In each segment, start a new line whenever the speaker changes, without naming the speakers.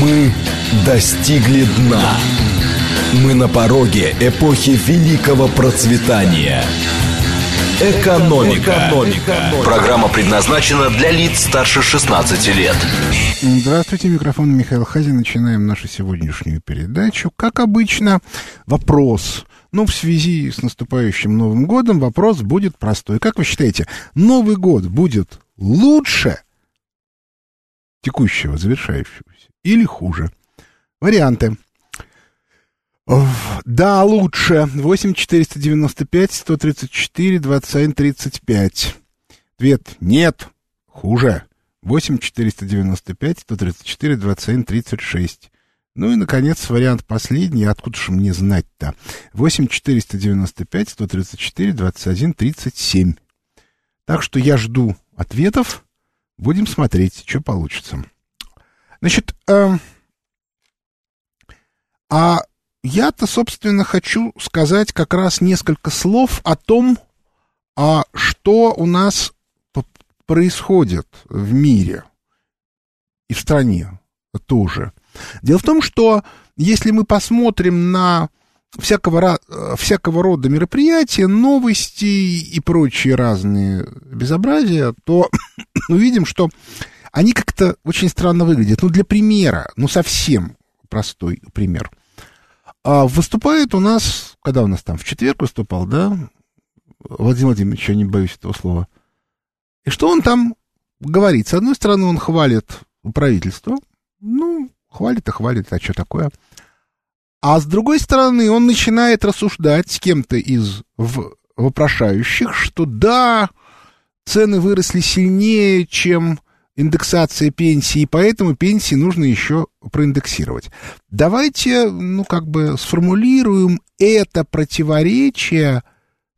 Мы достигли дна. Мы на пороге эпохи великого процветания. Экономика. Экономика. Программа предназначена для лиц старше 16 лет.
Здравствуйте, микрофон Михаил Хазин. Начинаем нашу сегодняшнюю передачу. Как обычно, вопрос. Ну, в связи с наступающим Новым годом вопрос будет простой. Как вы считаете, Новый год будет лучше текущего, завершающегося, или хуже? Варианты. Да, лучше. 8 495 134 21 35. Ответ нет. Хуже. 8 495 134 21 36. Ну и, наконец, вариант последний. Откуда же мне знать-то? 8 495 134 21 37. Так что я жду ответов. Будем смотреть, что получится. Значит, э, а я-то, собственно, хочу сказать как раз несколько слов о том, а что у нас происходит в мире и в стране тоже. Дело в том, что если мы посмотрим на всякого, всякого рода мероприятия, новости и прочие разные безобразия, то увидим, что они как-то очень странно выглядят. Ну, для примера, ну, совсем простой пример. А выступает у нас, когда у нас там, в четверг выступал, да, Владимир Владимирович, я не боюсь этого слова. И что он там говорит? С одной стороны, он хвалит правительство, ну, хвалит и хвалит, а что такое? А с другой стороны, он начинает рассуждать с кем-то из вопрошающих, что да, цены выросли сильнее, чем индексация пенсии, поэтому пенсии нужно еще проиндексировать. Давайте, ну, как бы сформулируем это противоречие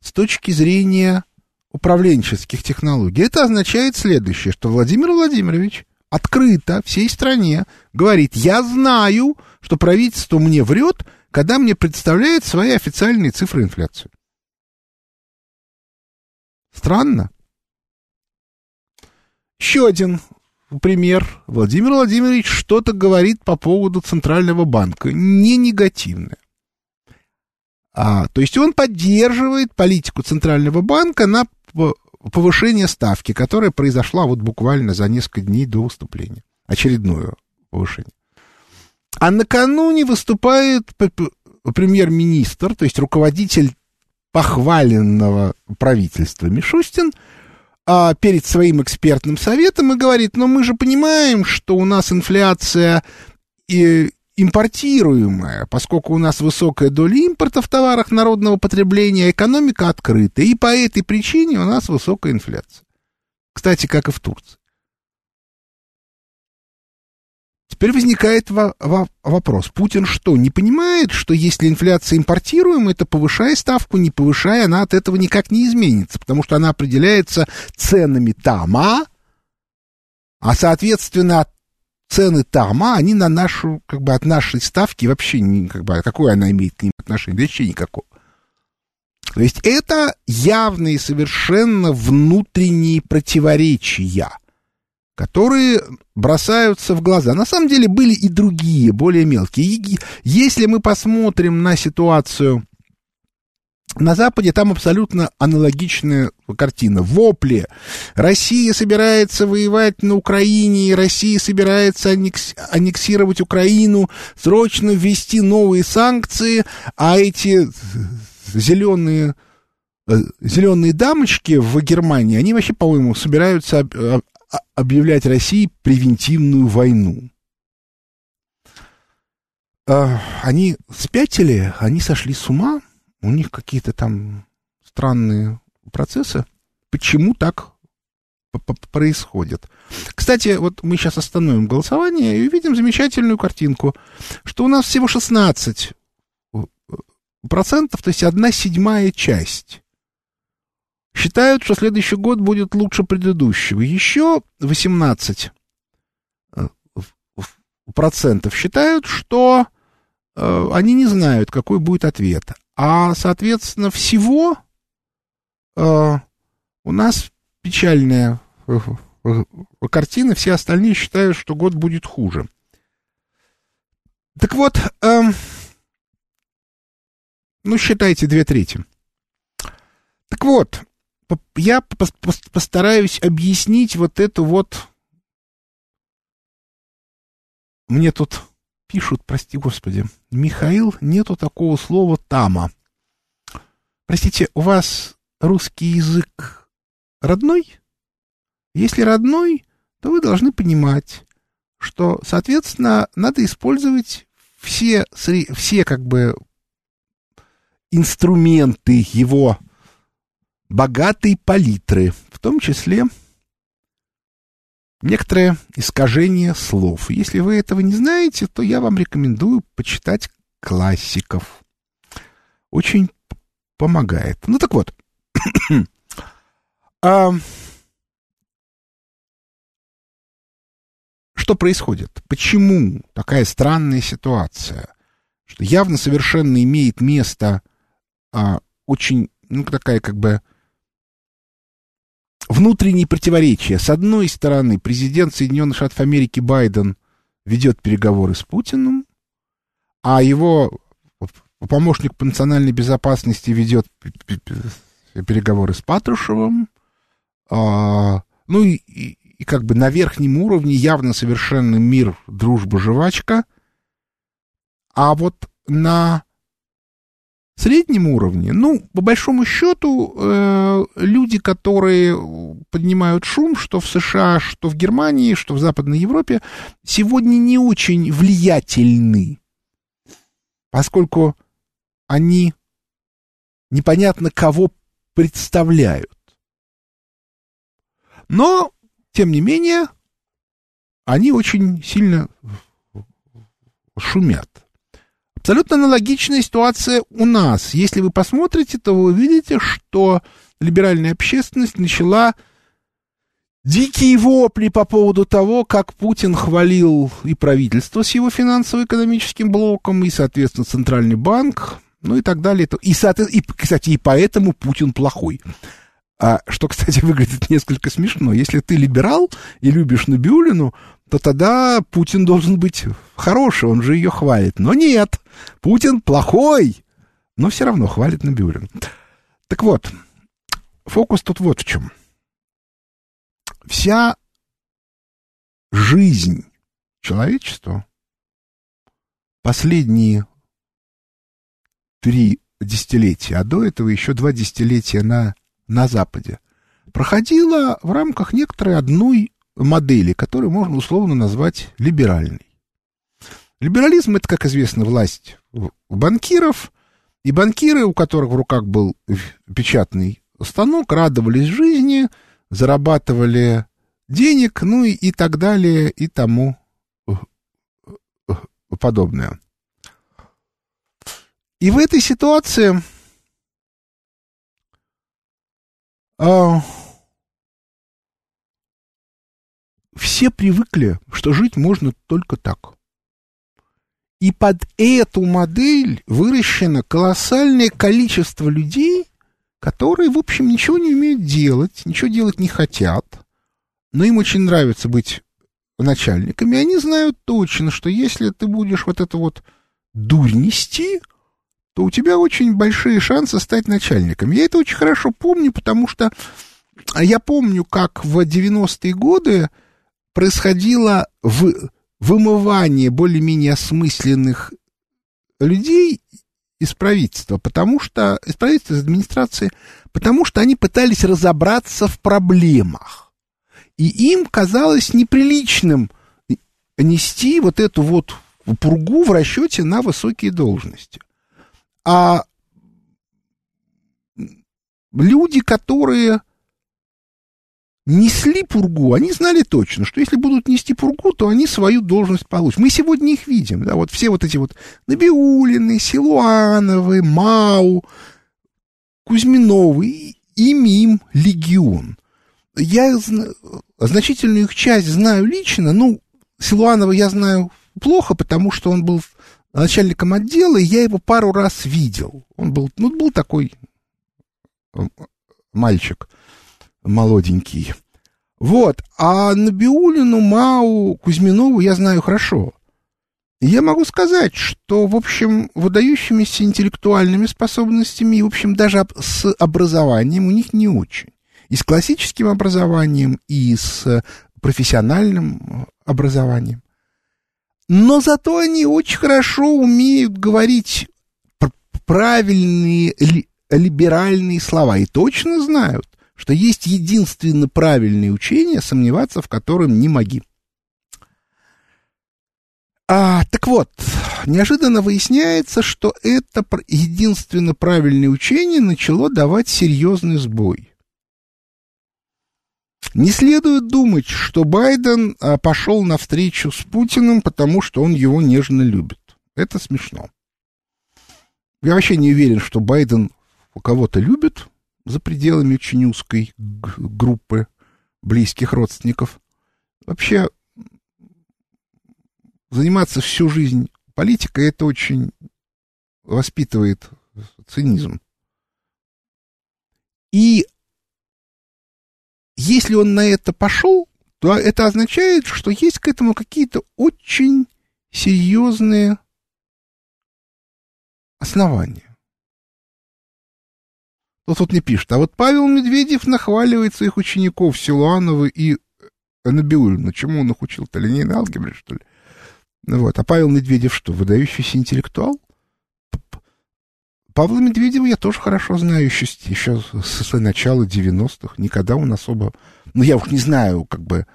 с точки зрения управленческих технологий. Это означает следующее, что Владимир Владимирович открыто всей стране говорит, я знаю, что правительство мне врет, когда мне представляет свои официальные цифры инфляции. Странно. Еще один пример. Владимир Владимирович что-то говорит по поводу Центрального банка. Не негативное. А, то есть он поддерживает политику Центрального банка на повышение ставки, которая произошла вот буквально за несколько дней до выступления. Очередное повышение. А накануне выступает премьер-министр, то есть руководитель похваленного правительства Мишустин, а, перед своим экспертным советом и говорит, но мы же понимаем, что у нас инфляция и импортируемая, поскольку у нас высокая доля импорта в товарах народного потребления, экономика открыта, и по этой причине у нас высокая инфляция. Кстати, как и в Турции. Теперь возникает во- во- вопрос. Путин что, не понимает, что если инфляция импортируемая, то повышая ставку, не повышая, она от этого никак не изменится, потому что она определяется ценами тама, а, соответственно, цены тама, они на нашу, как бы, от нашей ставки вообще, не, как бы, какое она имеет к ним отношение? Вообще никакого. То есть это явные совершенно внутренние противоречия – которые бросаются в глаза. На самом деле были и другие, более мелкие. Если мы посмотрим на ситуацию на Западе, там абсолютно аналогичная картина. Вопли. Россия собирается воевать на Украине, Россия собирается аннекс... аннексировать Украину, срочно ввести новые санкции, а эти зеленые э, зеленые дамочки в Германии, они вообще, по-моему, собираются объявлять России превентивную войну. А, они спятили, они сошли с ума, у них какие-то там странные процессы. Почему так происходит? Кстати, вот мы сейчас остановим голосование и увидим замечательную картинку, что у нас всего 16 процентов, то есть одна седьмая часть считают, что следующий год будет лучше предыдущего. Еще 18 э, процентов считают, что э, они не знают, какой будет ответ. А, соответственно, всего э, у нас печальная картина, все остальные считают, что год будет хуже. Так вот, эм, ну, считайте две трети. Так вот, я постараюсь объяснить вот эту вот... Мне тут пишут, прости господи, Михаил, нету такого слова «тама». Простите, у вас русский язык родной? Если родной, то вы должны понимать, что, соответственно, надо использовать все, все как бы инструменты его богатой палитры, в том числе некоторое искажение слов. Если вы этого не знаете, то я вам рекомендую почитать классиков. Очень помогает. Ну так вот. а, что происходит? Почему такая странная ситуация? Что явно совершенно имеет место а, очень, ну, такая как бы внутренние противоречия. С одной стороны, президент Соединенных Штатов Америки Байден ведет переговоры с Путиным, а его помощник по национальной безопасности ведет переговоры с Патрушевым. А, ну и, и, и как бы на верхнем уровне явно совершенный мир, дружба, жвачка. А вот на среднем уровне, ну, по большому счету, э, люди, которые поднимают шум, что в США, что в Германии, что в Западной Европе, сегодня не очень влиятельны, поскольку они непонятно кого представляют. Но, тем не менее, они очень сильно шумят. Абсолютно аналогичная ситуация у нас. Если вы посмотрите, то вы увидите, что либеральная общественность начала дикие вопли по поводу того, как Путин хвалил и правительство с его финансово-экономическим блоком, и, соответственно, Центральный банк, ну и так далее. И, и, кстати, и поэтому Путин плохой. А, что, кстати, выглядит несколько смешно. Если ты либерал и любишь Набиулину, то тогда Путин должен быть хороший, он же ее хвалит. Но нет, Путин плохой, но все равно хвалит Набиулин. Так вот, фокус тут вот в чем. Вся жизнь человечества последние три десятилетия, а до этого еще два десятилетия на, на Западе, проходила в рамках некоторой одной модели, которую можно условно назвать либеральной. Либерализм — это, как известно, власть банкиров, и банкиры, у которых в руках был печатный станок, радовались жизни, зарабатывали денег, ну и, и так далее, и тому подобное. И в этой ситуации а, все привыкли, что жить можно только так. И под эту модель выращено колоссальное количество людей, которые, в общем, ничего не умеют делать, ничего делать не хотят, но им очень нравится быть начальниками. И они знают точно, что если ты будешь вот это вот дурь нести, то у тебя очень большие шансы стать начальником. Я это очень хорошо помню, потому что я помню, как в 90-е годы происходило в вымывание более-менее осмысленных людей из правительства, потому что из правительства, из администрации, потому что они пытались разобраться в проблемах. И им казалось неприличным нести вот эту вот пургу в расчете на высокие должности. А люди, которые несли пургу, они знали точно, что если будут нести пургу, то они свою должность получат. Мы сегодня их видим, да, вот все вот эти вот Набиулины, Силуановы, Мау, Кузьминовы, ими им легион. Я значительную их часть знаю лично, ну, Силуанова я знаю плохо, потому что он был начальником отдела, и я его пару раз видел. Он был, ну, был такой мальчик молоденький. Вот, а Набиулину, Мау, Кузьминову я знаю хорошо. я могу сказать, что, в общем, выдающимися интеллектуальными способностями и, в общем, даже с образованием у них не очень. И с классическим образованием, и с профессиональным образованием. Но зато они очень хорошо умеют говорить правильные ли, либеральные слова и точно знают, что есть единственно правильное учение, сомневаться в котором не моги. А, так вот, неожиданно выясняется, что это единственно правильное учение начало давать серьезный сбой. Не следует думать, что Байден а, пошел навстречу с Путиным, потому что он его нежно любит. Это смешно. Я вообще не уверен, что Байден у кого-то любит за пределами очень узкой группы близких родственников. Вообще, заниматься всю жизнь политикой, это очень воспитывает цинизм. И если он на это пошел, то это означает, что есть к этому какие-то очень серьезные основания. Тут вот не пишет. А вот Павел Медведев нахваливает своих учеников Силуанова и Набиулина. Чему он их учил-то? Линейной алгебре, что ли? Вот. А Павел Медведев что, выдающийся интеллектуал? Павла Медведева я тоже хорошо знаю, еще, еще с начала 90-х. Никогда он особо... Ну, я уж не знаю, как бы...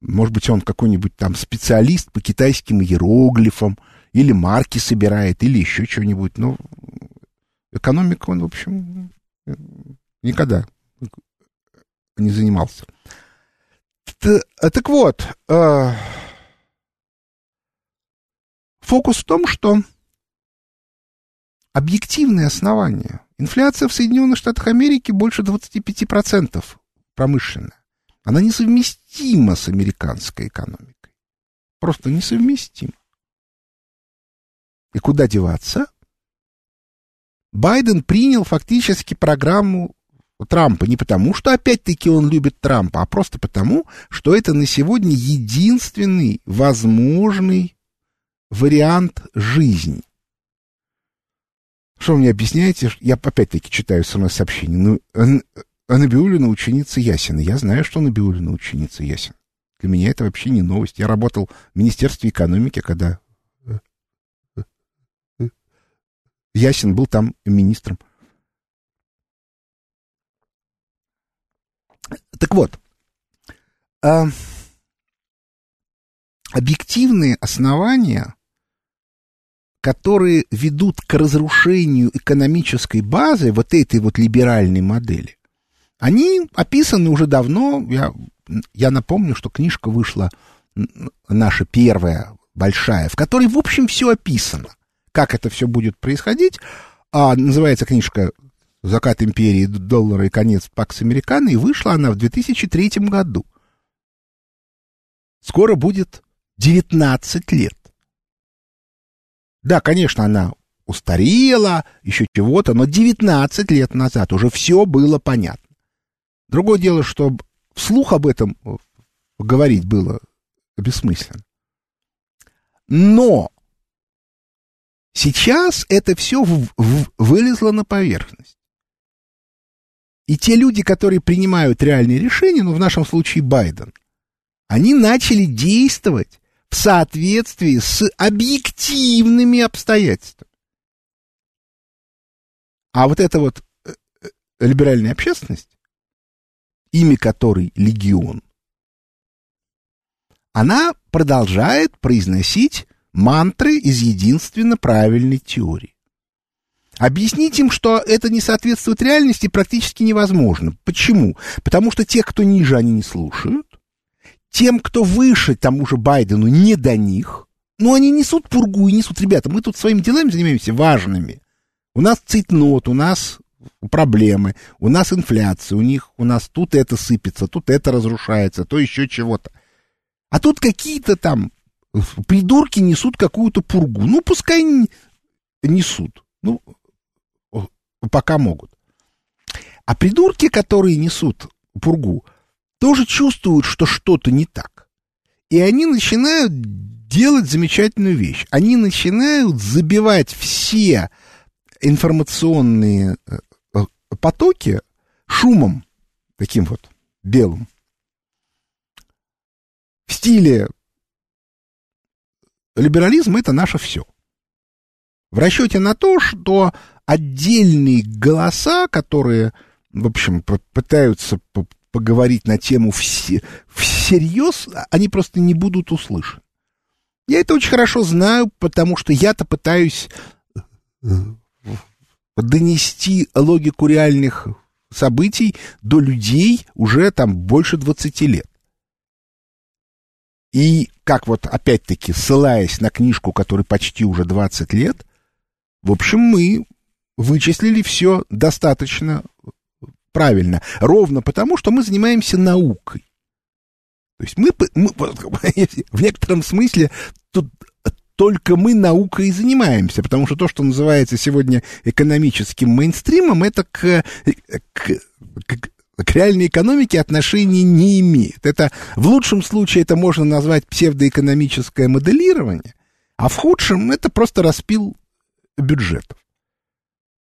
Может быть, он какой-нибудь там специалист по китайским иероглифам, или марки собирает, или еще что-нибудь. Но экономика он, в общем, никогда не занимался. Так вот, а, Фокус в том, что объективные основания. Инфляция в Соединенных Штатах Америки больше 25% промышленная. Она несовместима с американской экономикой. Просто несовместима. И куда деваться? Байден принял фактически программу Трампа не потому, что опять-таки он любит Трампа, а просто потому, что это на сегодня единственный возможный вариант жизни. Что вы мне объясняете? Я опять-таки читаю смс-сообщение. Ну, Ан Анабиулина ученица Ясина. Я знаю, что Анабиулина ученица Ясина. Для меня это вообще не новость. Я работал в Министерстве экономики, когда э, э, Ясин был там министром. Так вот, а, объективные основания которые ведут к разрушению экономической базы вот этой вот либеральной модели, они описаны уже давно. Я, я напомню, что книжка вышла наша первая, большая, в которой, в общем, все описано. Как это все будет происходить. А, называется книжка «Закат империи, доллара и конец Пакс Американо», и вышла она в 2003 году. Скоро будет 19 лет. Да, конечно, она устарела, еще чего-то, но 19 лет назад уже все было понятно. Другое дело, что вслух об этом говорить было бессмысленно. Но сейчас это все в, в, вылезло на поверхность. И те люди, которые принимают реальные решения, ну, в нашем случае Байден, они начали действовать в соответствии с объективными обстоятельствами. А вот эта вот э, э, либеральная общественность, имя которой легион, она продолжает произносить мантры из единственно правильной теории. Объяснить им, что это не соответствует реальности, практически невозможно. Почему? Потому что тех, кто ниже, они не слушают, тем, кто выше тому же Байдену, не до них. Но они несут пургу и несут, ребята, мы тут своими делами занимаемся важными. У нас цитнот, у нас проблемы, у нас инфляция, у них, у нас тут это сыпется, тут это разрушается, то еще чего-то. А тут какие-то там придурки несут какую-то пургу. Ну, пускай несут. Ну, пока могут. А придурки, которые несут пургу, тоже чувствуют, что что-то не так. И они начинают делать замечательную вещь. Они начинают забивать все информационные э, э, потоки шумом, таким вот белым, в стиле либерализм это наше все. В расчете на то, что отдельные голоса, которые, в общем, пытаются поговорить на тему все, всерьез, они просто не будут услышаны. Я это очень хорошо знаю, потому что я-то пытаюсь э, донести логику реальных событий до людей уже там больше 20 лет. И как вот опять-таки, ссылаясь на книжку, которой почти уже 20 лет, в общем, мы вычислили все достаточно правильно, ровно потому, что мы занимаемся наукой. То есть мы, мы в некотором смысле тут только мы наукой и занимаемся, потому что то, что называется сегодня экономическим мейнстримом, это к, к, к, к реальной экономике отношения не имеет. Это в лучшем случае это можно назвать псевдоэкономическое моделирование, а в худшем это просто распил бюджетов.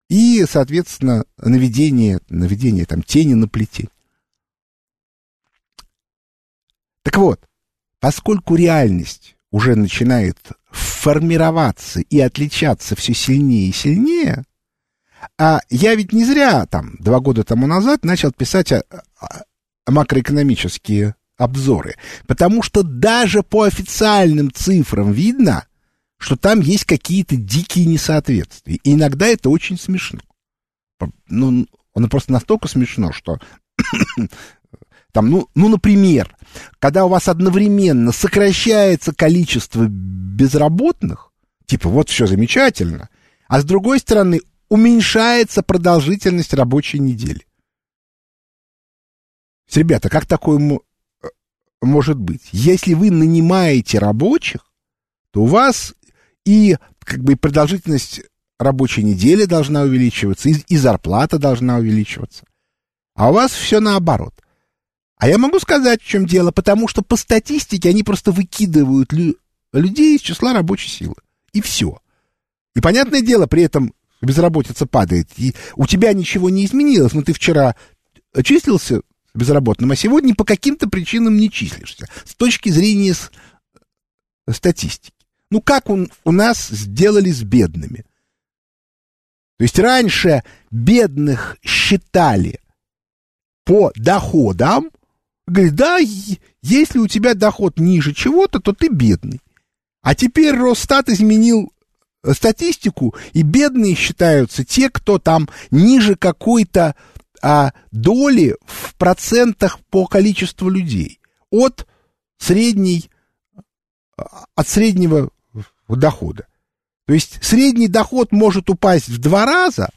И, соответственно, наведение, наведение там тени на плите. Так вот, поскольку реальность уже начинает формироваться и отличаться все сильнее и сильнее, а я ведь не зря там два года тому назад начал писать о, о макроэкономические обзоры, потому что даже по официальным цифрам видно, что там есть какие-то дикие несоответствия. И иногда это очень смешно. Ну, оно просто настолько смешно, что там, ну, ну, например, когда у вас одновременно сокращается количество безработных, типа вот все замечательно, а с другой стороны уменьшается продолжительность рабочей недели. Ребята, как такое э, может быть? Если вы нанимаете рабочих, то у вас и как бы продолжительность рабочей недели должна увеличиваться, и, и зарплата должна увеличиваться. А у вас все наоборот. А я могу сказать, в чем дело, потому что по статистике они просто выкидывают лю людей из числа рабочей силы. И все. И понятное дело, при этом безработица падает. И у тебя ничего не изменилось, но ты вчера числился безработным, а сегодня по каким-то причинам не числишься. С точки зрения с... статистики. Ну, как он, у нас сделали с бедными? То есть раньше бедных считали по доходам, Говорит, да, если у тебя доход ниже чего-то, то ты бедный. А теперь Росстат изменил э, статистику, и бедные считаются те, кто там ниже какой-то а, доли в процентах по количеству людей. От средней, а, от среднего дохода. То есть средний доход может упасть в два раза,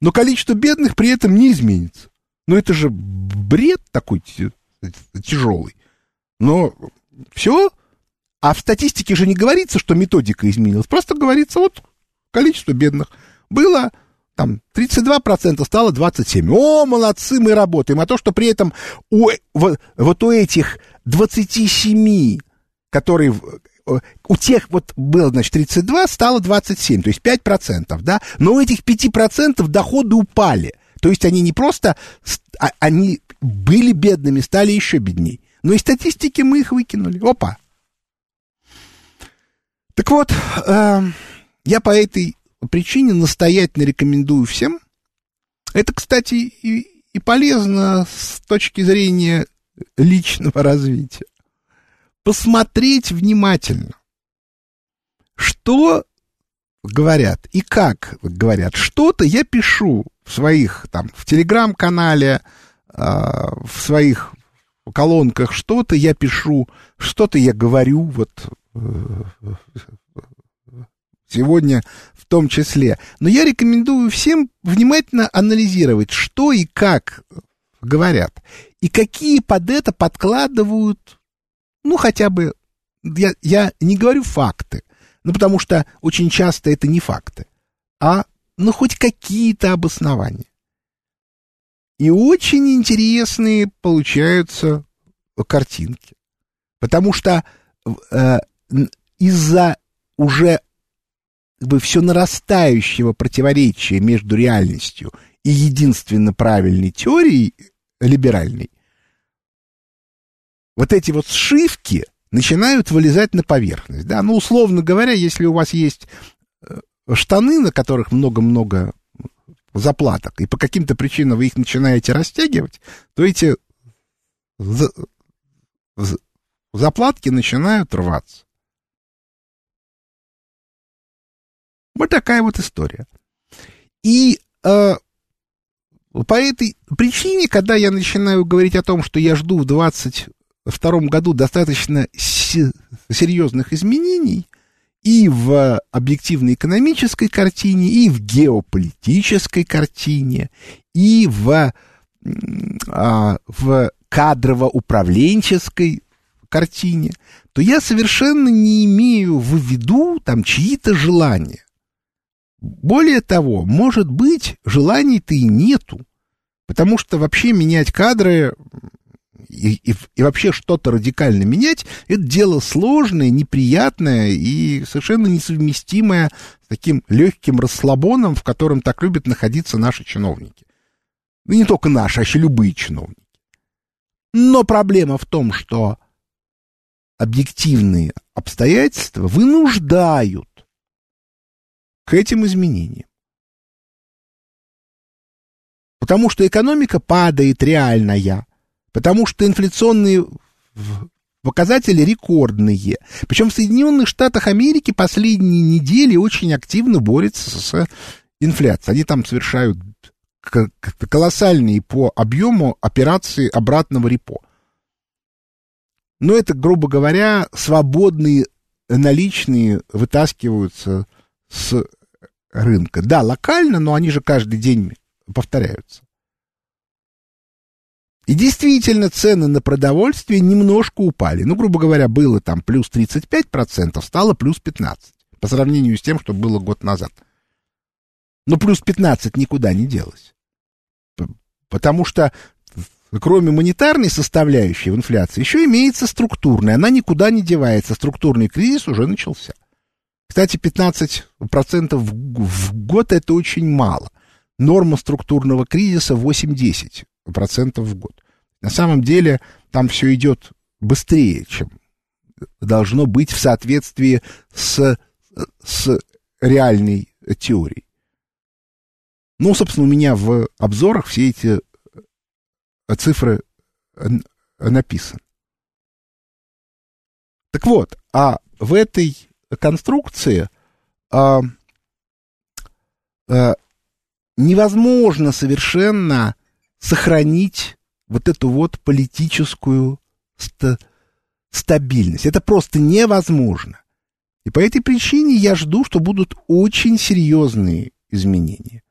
но количество бедных при этом не изменится. Но это же бред такой тяжелый. Но все. А в статистике же не говорится, что методика изменилась. Просто говорится, вот количество бедных было там 32% стало 27%. О, молодцы, мы работаем. А то, что при этом у, вот, вот у этих 27, которые у тех вот было, значит, 32, стало 27, то есть 5%, да, но у этих 5% доходы упали. То есть они не просто, а, они были бедными, стали еще бедней. Но из статистики мы их выкинули. Опа. Так вот, э, я по этой причине настоятельно рекомендую всем. Это, кстати, и, и полезно с точки зрения личного развития. Посмотреть внимательно, что говорят и как говорят. Что-то я пишу в своих, там, в телеграм-канале, э, в своих колонках, что-то я пишу, что-то я говорю, вот сегодня в том числе. Но я рекомендую всем внимательно анализировать, что и как говорят, и какие под это подкладывают, ну, хотя бы, я, я не говорю факты, ну, потому что очень часто это не факты, а ну, хоть какие-то обоснования. И очень интересные получаются картинки. Потому что э, из-за уже как бы все нарастающего противоречия между реальностью и единственно правильной теорией либеральной, вот эти вот сшивки начинают вылезать на поверхность. Да? Ну, условно говоря, если у вас есть э, штаны, на которых много-много заплаток, и по каким-то причинам вы их начинаете растягивать, то эти заплатки начинают рваться. Вот такая вот история. И э, по этой причине, когда я начинаю говорить о том, что я жду в 22 году достаточно серьезных изменений и в объективной экономической картине, и в геополитической картине, и в, а, в кадрово-управленческой картине, то я совершенно не имею в виду там чьи-то желания. Более того, может быть, желаний-то и нету, потому что вообще менять кадры и, и, и вообще что-то радикально менять, это дело сложное, неприятное и совершенно несовместимое с таким легким расслабоном, в котором так любят находиться наши чиновники. Ну, не только наши, а еще любые чиновники. Но проблема в том, что объективные обстоятельства вынуждают к этим изменениям. Потому что экономика падает реальная, потому что инфляционные показатели рекордные. Причем в Соединенных Штатах Америки последние недели очень активно борются с инфляцией. Они там совершают колоссальные по объему операции обратного репо. Но это, грубо говоря, свободные наличные вытаскиваются с рынка. Да, локально, но они же каждый день повторяются. И действительно, цены на продовольствие немножко упали. Ну, грубо говоря, было там плюс 35%, стало плюс 15%. По сравнению с тем, что было год назад. Но плюс 15 никуда не делось. Потому что кроме монетарной составляющей в инфляции, еще имеется структурная. Она никуда не девается. Структурный кризис уже начался. Кстати, 15% в год это очень мало. Норма структурного кризиса 8-10% в год. На самом деле там все идет быстрее, чем должно быть в соответствии с, с реальной теорией. Ну, собственно, у меня в обзорах все эти цифры написаны. Так вот, а в этой конструкции а, а, невозможно совершенно сохранить вот эту вот политическую ста стабильность. Это просто невозможно. И по этой причине я жду, что будут очень серьезные изменения.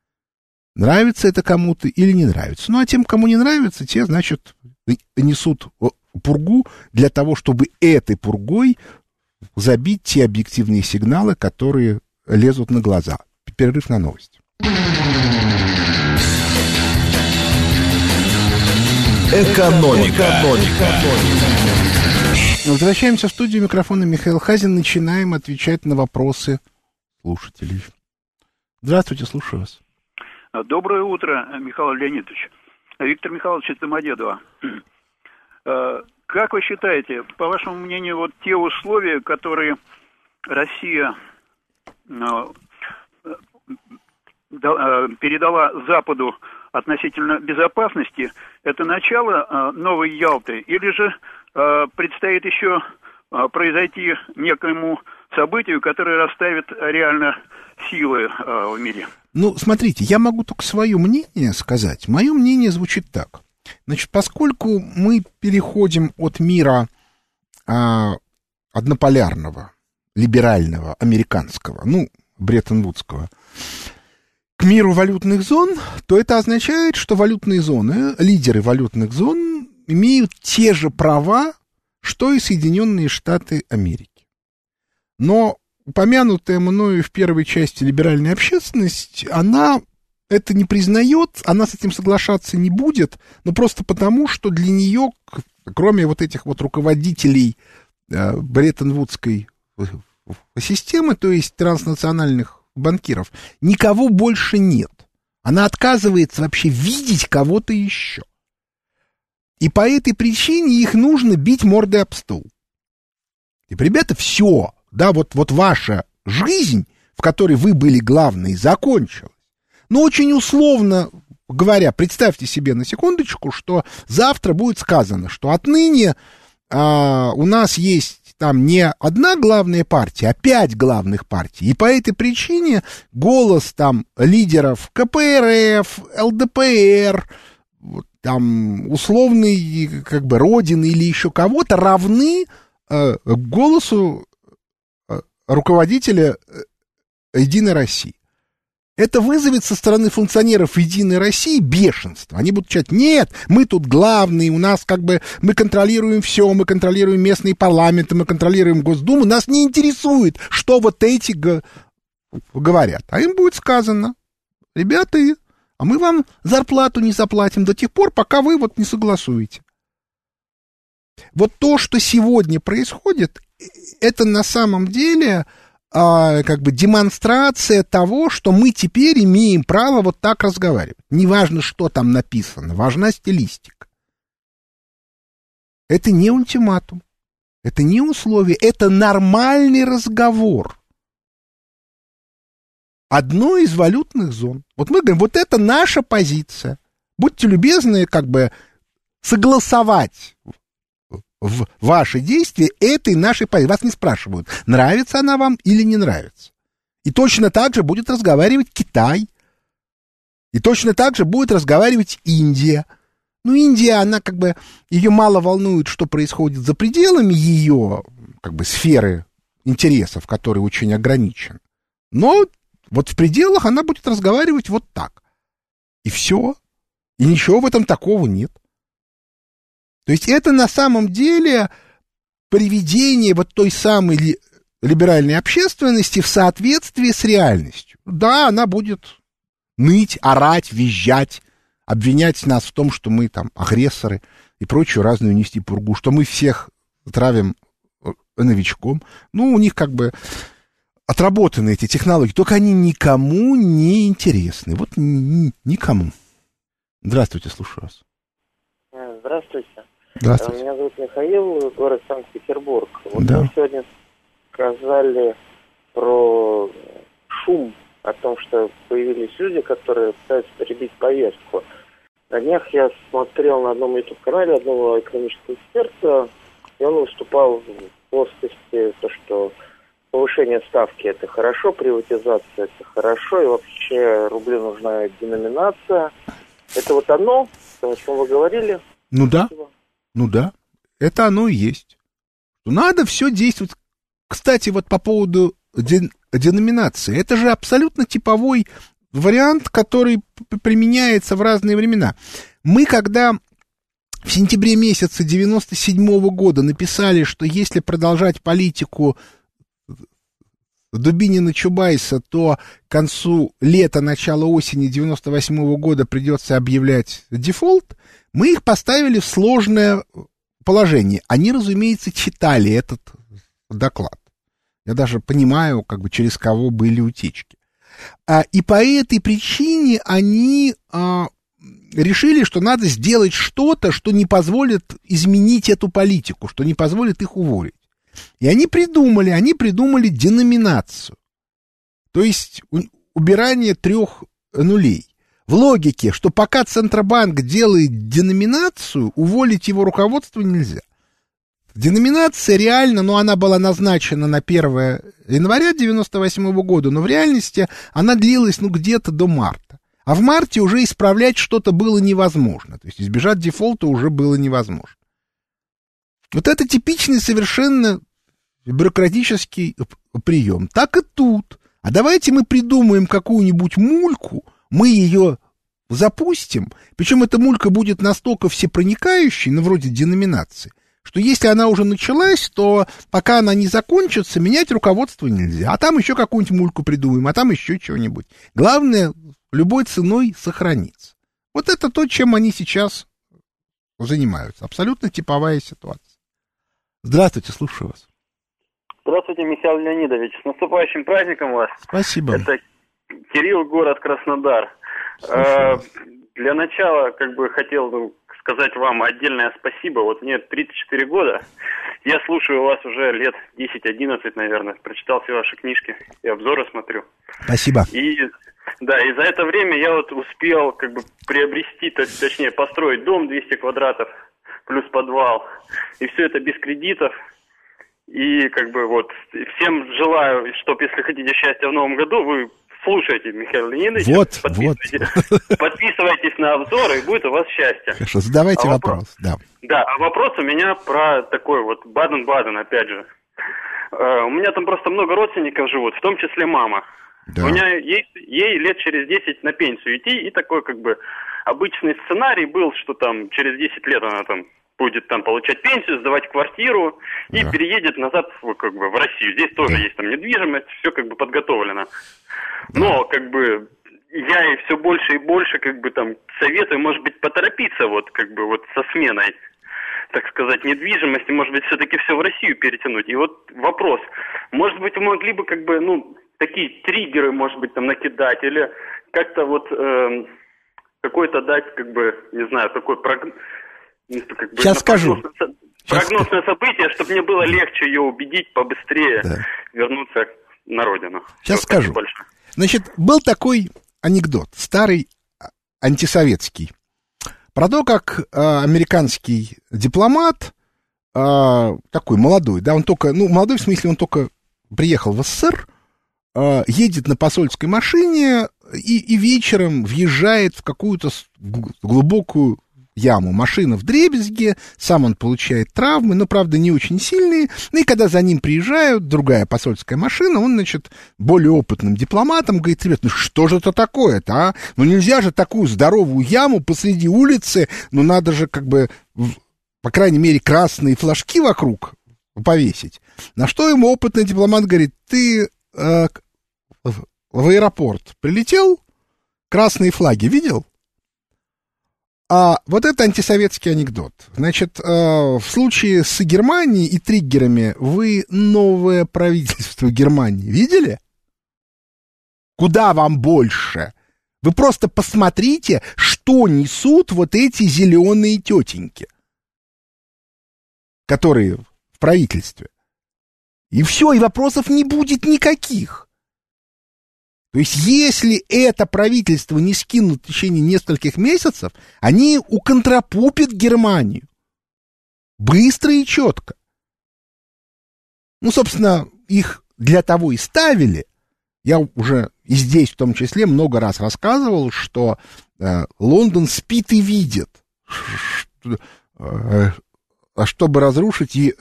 Нравится это кому-то или не нравится. Ну, а тем, кому не нравится, те, значит, несут пургу для того, чтобы этой пургой забить те объективные сигналы, которые лезут на глаза. Перерыв на новость.
Экономика. Экономика.
Возвращаемся в студию микрофона Михаил Хазин. Начинаем отвечать на вопросы слушателей. Здравствуйте, слушаю вас.
Доброе утро, Михаил Леонидович. Виктор Михайлович из Домодедова. Э, как вы считаете, по вашему мнению, вот те условия, которые Россия э, э, передала Западу относительно безопасности, это начало новой Ялты, или же предстоит еще произойти некоему событию, которое расставит реально силы в мире?
Ну, смотрите, я могу только свое мнение сказать. Мое мнение звучит так. Значит, поскольку мы переходим от мира а, однополярного, либерального, американского, ну, Бреттон-Вудского, к миру валютных зон, то это означает, что валютные зоны, лидеры валютных зон имеют те же права, что и Соединенные Штаты Америки. Но упомянутая мною в первой части либеральная общественность, она это не признает, она с этим соглашаться не будет, но просто потому, что для нее, кроме вот этих вот руководителей э, Бреттон-Вудской системы, то есть транснациональных банкиров, никого больше нет. Она отказывается вообще видеть кого-то еще. И по этой причине их нужно бить мордой об стол. И, ребята, все, да, вот, вот ваша жизнь, в которой вы были главной, закончилась. Но очень условно говоря, представьте себе на секундочку, что завтра будет сказано, что отныне а, у нас есть там не одна главная партия, а пять главных партий. И по этой причине голос там лидеров КПРФ, ЛДПР, там условный как бы Родины или еще кого-то равны э, голосу э, руководителя э, Единой России это вызовет со стороны функционеров Единой России бешенство. Они будут кричать, нет, мы тут главные, у нас как бы, мы контролируем все, мы контролируем местные парламенты, мы контролируем Госдуму, нас не интересует, что вот эти говорят. А им будет сказано, ребята, а мы вам зарплату не заплатим до тех пор, пока вы вот не согласуете. Вот то, что сегодня происходит, э, это на самом деле а, как бы демонстрация того, что мы теперь имеем право вот так разговаривать. Неважно, что там написано, важна стилистика. Это не ультиматум, это не условие, это нормальный разговор. Одно из валютных зон. Вот мы говорим, вот это наша позиция. Будьте любезны, как бы согласовать в ваши действия этой нашей позиции. Вас не спрашивают, нравится она вам или не нравится. И точно так же будет разговаривать Китай. И точно так же будет разговаривать Индия. Ну, Индия, она как бы, ее мало волнует, что происходит за пределами ее, как бы, сферы интересов, которые очень ограничены. Но вот в пределах она будет разговаривать вот так. И все. И ничего в этом такого нет. То есть это на самом деле приведение вот той самой либеральной общественности в соответствии с реальностью. Да, она будет ныть, орать, визжать, обвинять нас в том, что мы там агрессоры и прочую разную нести пургу, что мы всех травим э, новичком. Ну, у них как бы отработаны эти технологии, только они никому не интересны. Вот никому. Здравствуйте, слушаю вас.
Здравствуйте. Здравствуйте. Меня зовут Михаил, город Санкт-Петербург. Вот да. мы сегодня сказали про шум, о том, что появились люди, которые пытаются перебить повестку. На днях я смотрел на одном YouTube-канале одного экономического эксперта, и он выступал в плоскости то, что повышение ставки это хорошо, приватизация это хорошо, и вообще рублю нужна деноминация. Это вот оно, о чем вы говорили?
Ну да. Спасибо. Ну да, это оно и есть. Надо все действовать. Кстати, вот по поводу ден деноминации, это же абсолютно типовой вариант, который применяется в разные времена. Мы когда в сентябре месяце 97 -го года написали, что если продолжать политику Дубинина Чубайса, то к концу лета, начала осени 98 -го года придется объявлять дефолт, мы их поставили в сложное положение. Они, разумеется, читали этот доклад. Я даже понимаю, как бы через кого были утечки. А, и по этой причине они а, решили, что надо сделать что-то, что не позволит изменить эту политику, что не позволит их уволить. И они придумали, они придумали деноминацию. То есть убирание трех нулей в логике, что пока Центробанк делает деноминацию, уволить его руководство нельзя. Деноминация реально, но она была назначена на 1 января 98 года, но в реальности она длилась ну где-то до марта. А в марте уже исправлять что-то было невозможно. То есть избежать дефолта уже было невозможно. Вот это типичный совершенно бюрократический прием. Так и тут. А давайте мы придумаем какую-нибудь мульку, мы ее запустим, причем эта мулька будет настолько всепроникающей, ну, вроде деноминации, что если она уже началась, то пока она не закончится, менять руководство нельзя. А там еще какую-нибудь мульку придумаем, а там еще чего-нибудь. Главное, любой ценой сохраниться. Вот это то, чем они сейчас занимаются. Абсолютно типовая ситуация. Здравствуйте, слушаю вас.
Здравствуйте, Михаил Леонидович. С наступающим праздником вас.
Спасибо.
Это Кирилл, город Краснодар. Э, для начала, как бы хотел ну, сказать вам отдельное спасибо. Вот мне 34 года. Я слушаю вас уже лет 10-11, наверное. Прочитал все ваши книжки и обзоры смотрю.
Спасибо.
И да, и за это время я вот успел как бы приобрести, то, точнее построить дом 200 квадратов плюс подвал. И все это без кредитов. И как бы вот всем желаю, чтобы если хотите счастья в новом году, вы слушайте Михаил Леонидович.
Вот,
подписывайтесь,
вот.
подписывайтесь на обзоры, и будет у вас счастье.
Хорошо, задавайте а вопрос. вопрос. Да.
да, а вопрос у меня про такой вот Баден-Баден, опять же. Uh, у меня там просто много родственников живут, в том числе мама. Да. У меня ей, ей лет через 10 на пенсию идти, и такой как бы обычный сценарий был, что там через 10 лет она там будет там получать пенсию, сдавать квартиру и да. переедет назад в, как бы в Россию. Здесь тоже да. есть там недвижимость, все как бы подготовлено. Да. Но как бы я и все больше и больше как бы там советую, может быть, поторопиться вот как бы вот со сменой так сказать, недвижимости, может быть, все-таки все в Россию перетянуть. И вот вопрос, может быть, вы могли бы как бы, ну, такие триггеры, может быть, там накидать, или как-то вот э, какой-то дать, как бы, не знаю, такой прогноз,
как бы, Сейчас скажу.
Прогнозное событие, чтобы мне было легче ее убедить побыстрее да. вернуться на родину.
Сейчас Все, скажу. Большое. Значит, был такой анекдот, старый а, антисоветский, про то, как э, американский дипломат, э, такой молодой, да, он только, ну, молодой в смысле, он только приехал в СССР, э, едет на посольской машине и, и вечером въезжает в какую-то глубокую яму. Машина в дребезге, сам он получает травмы, но, правда, не очень сильные. Ну и когда за ним приезжают, другая посольская машина, он, значит, более опытным дипломатом говорит, ребят, ну что же это такое-то, а? Ну нельзя же такую здоровую яму посреди улицы, ну надо же как бы, по крайней мере, красные флажки вокруг повесить. На что ему опытный дипломат говорит, ты э, в аэропорт прилетел, красные флаги видел? А вот это антисоветский анекдот. Значит, э, в случае с Германией и триггерами вы новое правительство Германии видели? Куда вам больше? Вы просто посмотрите, что несут вот эти зеленые тетеньки, которые в правительстве. И все, и вопросов не будет никаких. То есть, если это правительство не скинут в течение нескольких месяцев, они уконтропупят Германию. Быстро и четко. Ну, собственно, их для того и ставили. Я уже и здесь в том числе много раз рассказывал, что э, Лондон спит и видит, что, э, чтобы разрушить е,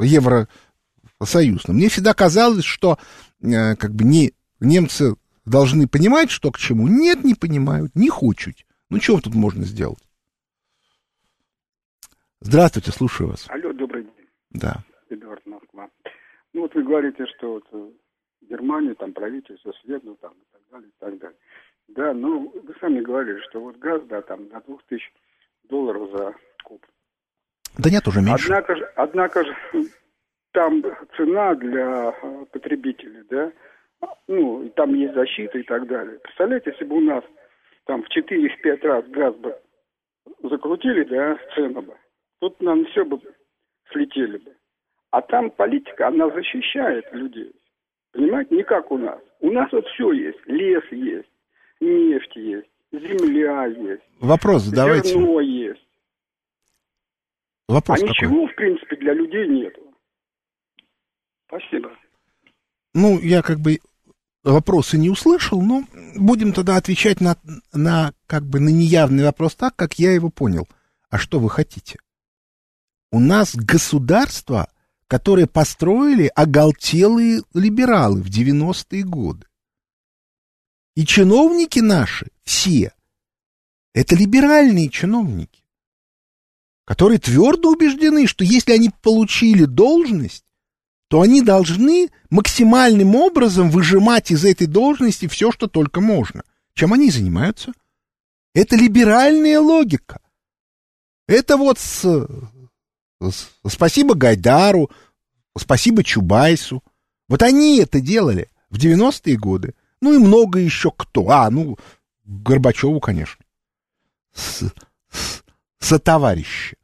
Евросоюз. Но мне всегда казалось, что э, как бы не Немцы должны понимать, что к чему. Нет, не понимают, не хочут. Ну, что тут можно сделать? Здравствуйте, слушаю вас.
Алло, добрый день.
Да.
Эдуард Москва. Ну, вот вы говорите, что вот э, Германия, там правительство сведно, там и так далее, и так далее. Да, ну, вы сами говорили, что вот газ, да, там на 2000 долларов за куб.
Да нет, уже меньше.
Однако же, однако же там цена для э, потребителей, да, ну, там есть защита и так далее. Представляете, если бы у нас там в 4-5 раз газ бы закрутили, да, цену бы, тут нам все бы слетели бы. А там политика, она защищает людей. Понимаете, не как у нас. У нас вот все есть. Лес есть, нефть есть, земля есть.
Вопрос задавайте.
Зерно есть.
Вопрос
а какой? ничего, в принципе, для людей нет. Спасибо.
Ну, я как бы вопросы не услышал, но будем тогда отвечать на, на как бы на неявный вопрос так, как я его понял. А что вы хотите? У нас государство, которое построили оголтелые либералы в 90-е годы. И чиновники наши, все, это либеральные чиновники, которые твердо убеждены, что если они получили должность, то они должны максимальным образом выжимать из этой должности все, что только можно. Чем они занимаются? Это либеральная логика. Это вот с, с, спасибо Гайдару, спасибо Чубайсу. Вот они это делали в 90-е годы. Ну и много еще кто. А, ну, Горбачеву, конечно. С, с, сотоварища.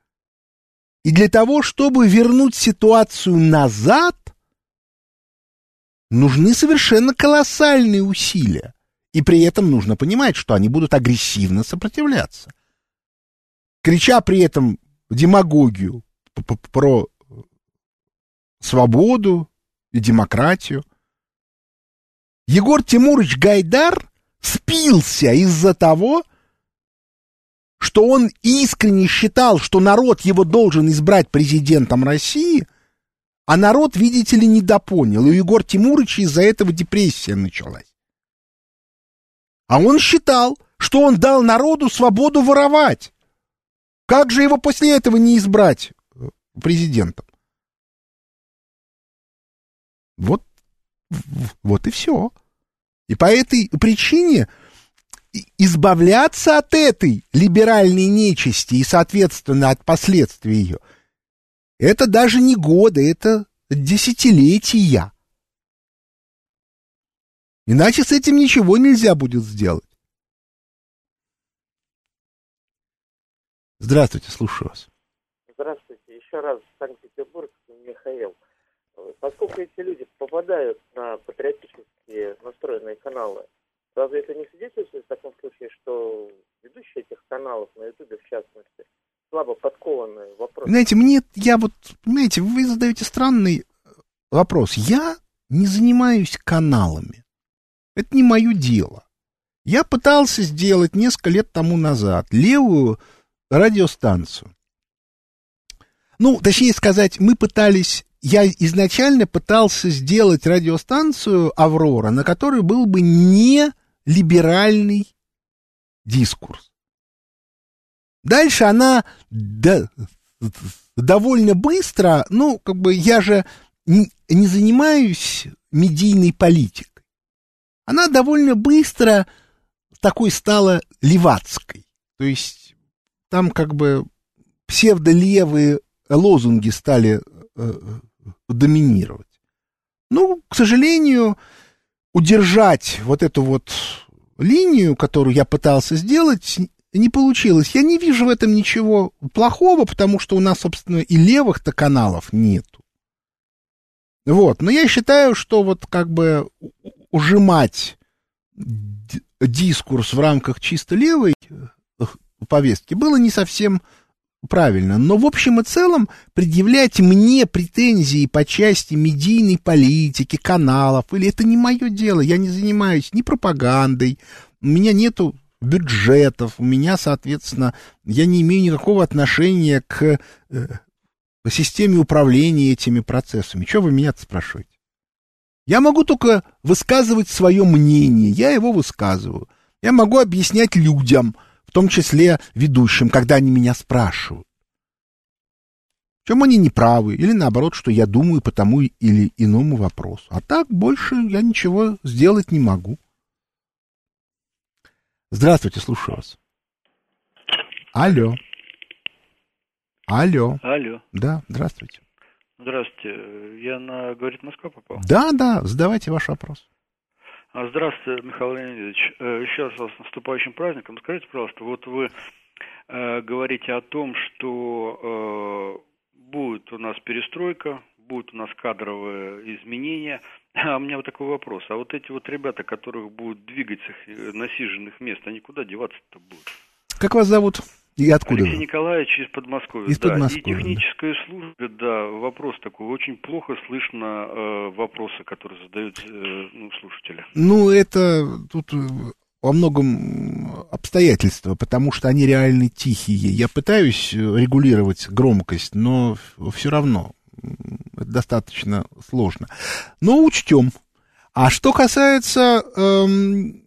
И для того, чтобы вернуть ситуацию назад, нужны совершенно колоссальные усилия. И при этом нужно понимать, что они будут агрессивно сопротивляться. Крича при этом демагогию про свободу и демократию. Егор Тимурович Гайдар спился из-за того, что он искренне считал, что народ его должен избрать президентом России, а народ, видите ли, недопонял. И у Егора Тимуровича из-за этого депрессия началась. А он считал, что он дал народу свободу воровать. Как же его после этого не избрать э, президентом? Вот, вот и все. И по этой причине избавляться от этой либеральной нечисти и, соответственно, от последствий ее, это даже не годы, это десятилетия. Иначе с этим ничего нельзя будет сделать. Здравствуйте, слушаю вас.
Здравствуйте. Еще раз Санкт-Петербург, Михаил. Поскольку эти люди попадают на патриотически настроенные каналы, Разве это не свидетельствует в таком случае, что ведущие этих каналов на Ютубе, в частности, слабо подкованные вопросы?
Знаете, мне, я вот, понимаете, вы задаете странный вопрос. Я не занимаюсь каналами. Это не мое дело. Я пытался сделать несколько лет тому назад левую радиостанцию. Ну, точнее сказать, мы пытались я изначально пытался сделать радиостанцию «Аврора», на которой был бы не либеральный дискурс. Дальше она да, довольно быстро, ну, как бы я же не, не занимаюсь медийной политикой. Она довольно быстро такой стала левацкой. То есть там как бы псевдолевые лозунги стали э, доминировать. Ну, к сожалению, удержать вот эту вот линию, которую я пытался сделать, не получилось. Я не вижу в этом ничего плохого, потому что у нас, собственно, и левых-то каналов нету. Вот, но я считаю, что вот как бы ужимать дискурс в рамках чисто левой э, повестки было не совсем правильно. Но в общем и целом предъявлять мне претензии по части медийной политики, каналов, или это не мое дело, я не занимаюсь ни пропагандой, у меня нету бюджетов, у меня, соответственно, я не имею никакого отношения к э, системе управления этими процессами. Что вы меня спрашиваете? Я могу только высказывать свое мнение, я его высказываю. Я могу объяснять людям, в том числе ведущим, когда они меня спрашивают. В чем они неправы, или наоборот, что я думаю по тому или иному вопросу. А так больше я ничего сделать не могу. Здравствуйте, слушаю вас. Алло. Алло.
Алло.
Да, здравствуйте.
Здравствуйте. Я на «Говорит Москва» попал?
Да, да, задавайте ваш вопрос.
А, здравствуйте, Михаил Леонидович. Э, еще раз вас с наступающим праздником. Скажите, пожалуйста, вот вы э, говорите о том, что э, будет у нас перестройка, будут у нас кадровые изменения. А у меня вот такой вопрос. А вот эти вот ребята, которых будут двигать с их насиженных мест, они куда деваться-то будут?
Как вас зовут? И откуда
Алексей вы? Николаевич из Подмосковья.
Из
да.
Подмосковья.
И техническая да. служба, да, вопрос такой. Очень плохо слышно э, вопросы, которые задают э, ну, слушатели.
Ну, это тут э, во многом обстоятельства, потому что они реально тихие. Я пытаюсь регулировать громкость, но все равно это достаточно сложно. Но учтем. А что касается эм,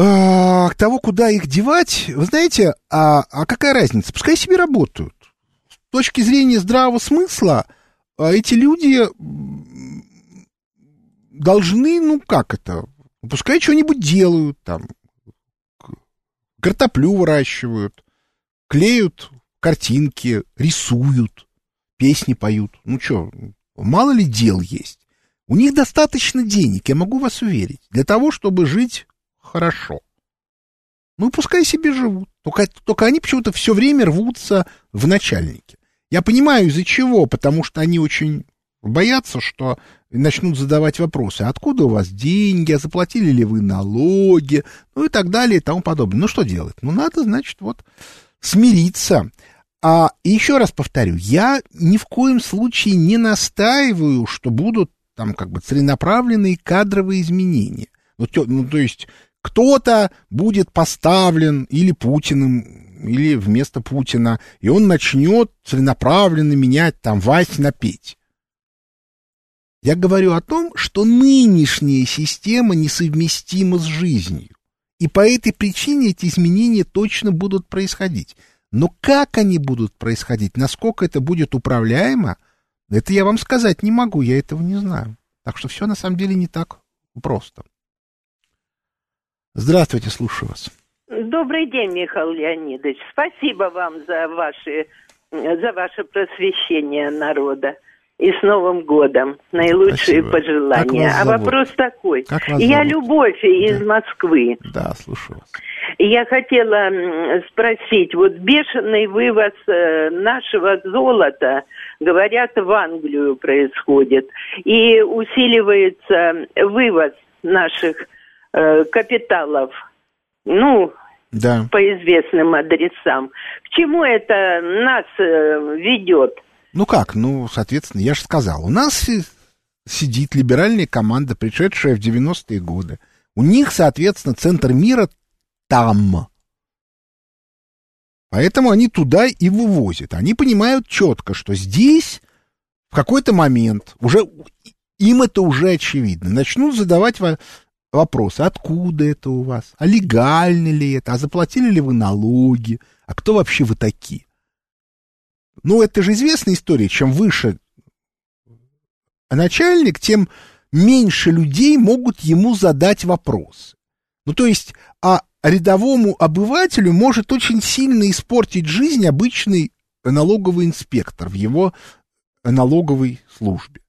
а, того, куда их девать, вы знаете, а, а какая разница? Пускай себе работают. С точки зрения здравого смысла, а, эти люди должны, ну как это, пускай что-нибудь делают, там, картоплю выращивают, клеют картинки, рисуют. песни поют. Ну что, мало ли дел есть. У них достаточно денег, я могу вас уверить, для того, чтобы жить хорошо. Ну, пускай себе живут. Только, только они почему-то все время рвутся в начальники. Я понимаю, из-за чего, потому что они очень боятся, что начнут задавать вопросы. Откуда у вас деньги, а заплатили ли вы налоги, ну и так далее и тому подобное. Ну, что делать? Ну, надо, значит, вот смириться. А еще раз повторю, я ни в коем случае не настаиваю, что будут там как бы целенаправленные кадровые изменения. Ну, то, ну, то есть кто-то будет поставлен или Путиным, или вместо Путина, и он начнет целенаправленно менять там Вась на Петь. Я говорю о том, что нынешняя система несовместима с жизнью. И по этой причине эти изменения точно будут происходить. Но как они будут происходить, насколько это будет управляемо, это я вам сказать не могу, я этого не знаю. Так что все на самом деле не так просто. Здравствуйте, слушаю вас.
Добрый день, Михаил Леонидович. Спасибо вам за, ваши, за ваше просвещение народа. И с Новым годом. Наилучшие Спасибо. пожелания. А вопрос такой. Я зовут? Любовь да. из Москвы.
Да, слушаю вас.
Я хотела спросить, вот бешеный вывоз э, нашего золота, говорят, в Англию происходит, и усиливается вывоз наших э, капиталов, ну, да. по известным адресам. К чему это нас э, ведет?
Ну как, ну, соответственно, я же сказал, у нас сидит либеральная команда, пришедшая в 90-е годы. У них, соответственно, центр мира там. Поэтому они туда и вывозят. Они понимают четко, что здесь в какой-то момент уже им это уже очевидно. Начнут задавать вопросы, откуда это у вас, а легально ли это, а заплатили ли вы налоги, а кто вообще вы такие. Ну, это же известная история, чем выше начальник, тем меньше людей могут ему задать вопросы. Ну, то есть, а рядовому обывателю может очень сильно испортить жизнь обычный налоговый инспектор в его налоговой службе.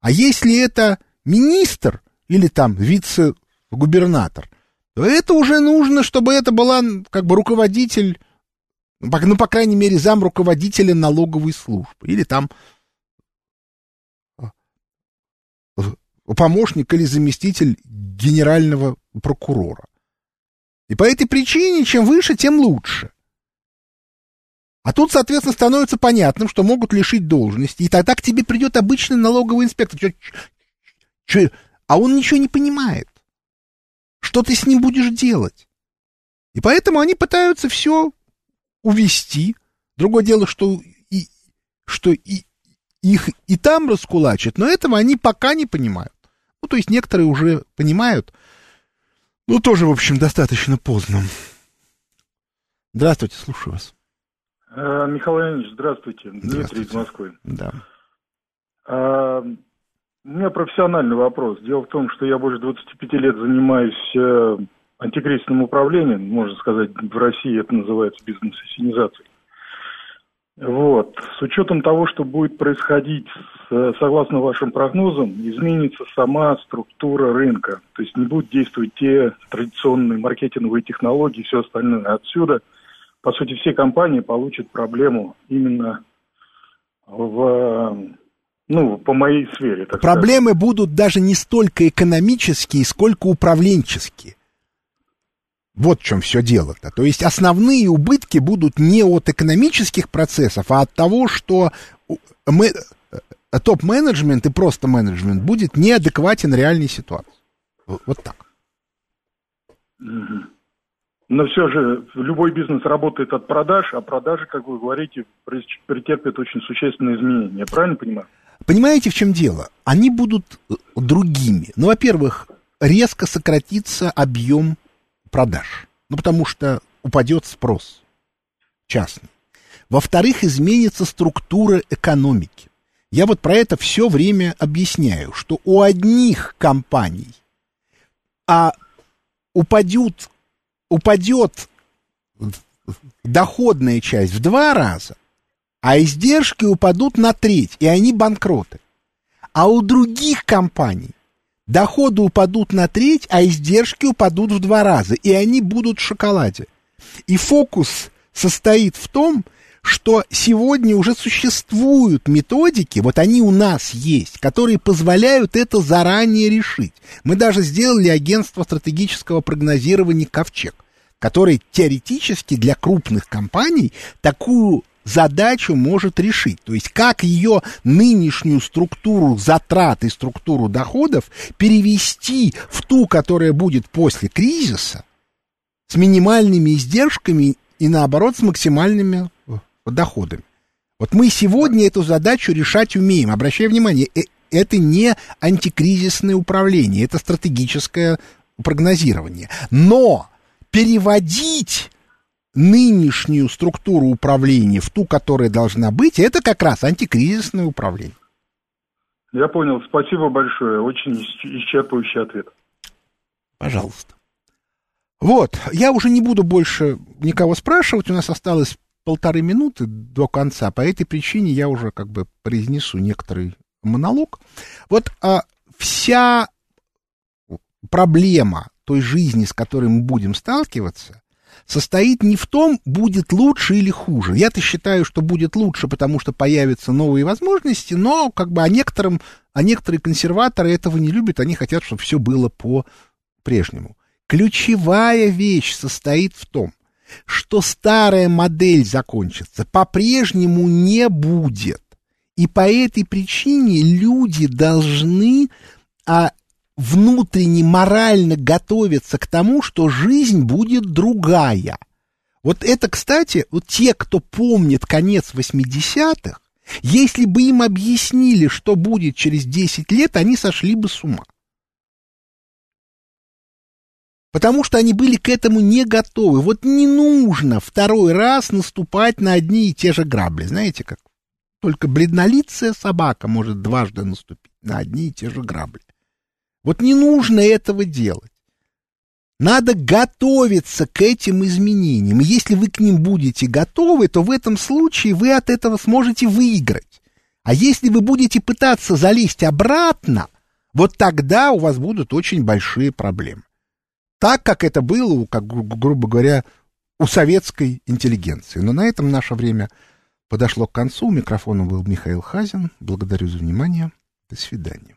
А если это министр или там вице-губернатор, то это уже нужно, чтобы это была как бы руководитель, ну, по крайней мере, зам руководителя налоговой службы. Или там а, помощник или заместитель генерального прокурора. И по этой причине, чем выше, тем лучше. А тут, соответственно, становится понятным, что могут лишить должности. И тогда к тебе придет обычный налоговый инспектор. Чё, чё, а он ничего не понимает. Что ты с ним будешь делать? И поэтому они пытаются все увести. Другое дело, что, и, что и, их и там раскулачат, но этого они пока не понимают. Ну, то есть некоторые уже понимают, ну, тоже, в общем, достаточно поздно. Здравствуйте, слушаю вас.
А, Михаил Леонидович, здравствуйте. Дмитрий из Москвы.
Да.
У меня профессиональный вопрос. Дело в том, что я больше 25 лет занимаюсь э, антикризисным управлением. Можно сказать, в России это называется бизнес-ассенизацией. Вот. С учетом того, что будет происходить, согласно вашим прогнозам, изменится сама структура рынка. То есть не будут действовать те традиционные маркетинговые технологии и все остальное. Отсюда, по сути, все компании получат проблему именно в ну, по моей сфере.
Так Проблемы сказать. будут даже не столько экономические, сколько управленческие. Вот в чем все дело-то. То есть основные убытки будут не от экономических процессов, а от того, что мы, э, топ-менеджмент и просто менеджмент будет неадекватен реальной ситуации. Вот так.
Но все же любой бизнес работает от продаж, а продажи, как вы говорите, претерпят очень существенные изменения. Я правильно понимаю?
Понимаете, в чем дело? Они будут э, другими. Ну, во-первых, резко сократится объем продаж. Ну, потому что упадет спрос частный. Во-вторых, изменится структура экономики. Я вот про это все время объясняю, что у одних компаний а упадет, упадет доходная часть в два раза, а издержки упадут на треть, и они банкроты. А у других компаний доходы упадут на треть, а издержки упадут в два раза, и они будут в шоколаде. И фокус состоит в том, что сегодня уже существуют методики, вот они у нас есть, которые позволяют это заранее решить. Мы даже сделали агентство стратегического прогнозирования «Ковчег», которое теоретически для крупных компаний такую задачу может решить. То есть как ее нынешнюю структуру затрат и структуру доходов перевести в ту, которая будет после кризиса, с минимальными издержками и наоборот с максимальными доходами. Вот мы сегодня эту задачу решать умеем. Обращаю внимание, э, это не антикризисное управление, это стратегическое прогнозирование. Но переводить нынешнюю структуру управления в ту, которая должна быть, это как раз антикризисное управление.
Я понял. Спасибо большое. Очень исчерпывающий ответ.
Пожалуйста. Вот, я уже не буду больше никого спрашивать, у нас осталось полторы минуты до конца. По этой причине я уже как бы произнесу некоторый монолог. Вот а, вся проблема той жизни, с которой мы будем сталкиваться, состоит не в том, будет лучше или хуже. Я-то считаю, что будет лучше, потому что появятся новые возможности, но как бы а некоторым, а некоторые консерваторы этого не любят, они хотят, чтобы все было по-прежнему. Ключевая вещь состоит в том, что старая модель закончится, по-прежнему не будет. И по этой причине люди должны а, внутренне морально готовиться к тому, что жизнь будет другая. Вот это, кстати, вот те, кто помнит конец 80-х, если бы им объяснили, что будет через 10 лет, они сошли бы с ума потому что они были к этому не готовы. Вот не нужно второй раз наступать на одни и те же грабли. Знаете как? Только бледнолицая собака может дважды наступить на одни и те же грабли. Вот не нужно этого делать. Надо готовиться к этим изменениям. если вы к ним будете готовы, то в этом случае вы от этого сможете выиграть. А если вы будете пытаться залезть обратно, вот тогда у вас будут очень большие проблемы так, как это было, как, грубо говоря, у советской интеллигенции. Но на этом наше время подошло к концу. У микрофона был Михаил Хазин. Благодарю за внимание. До свидания.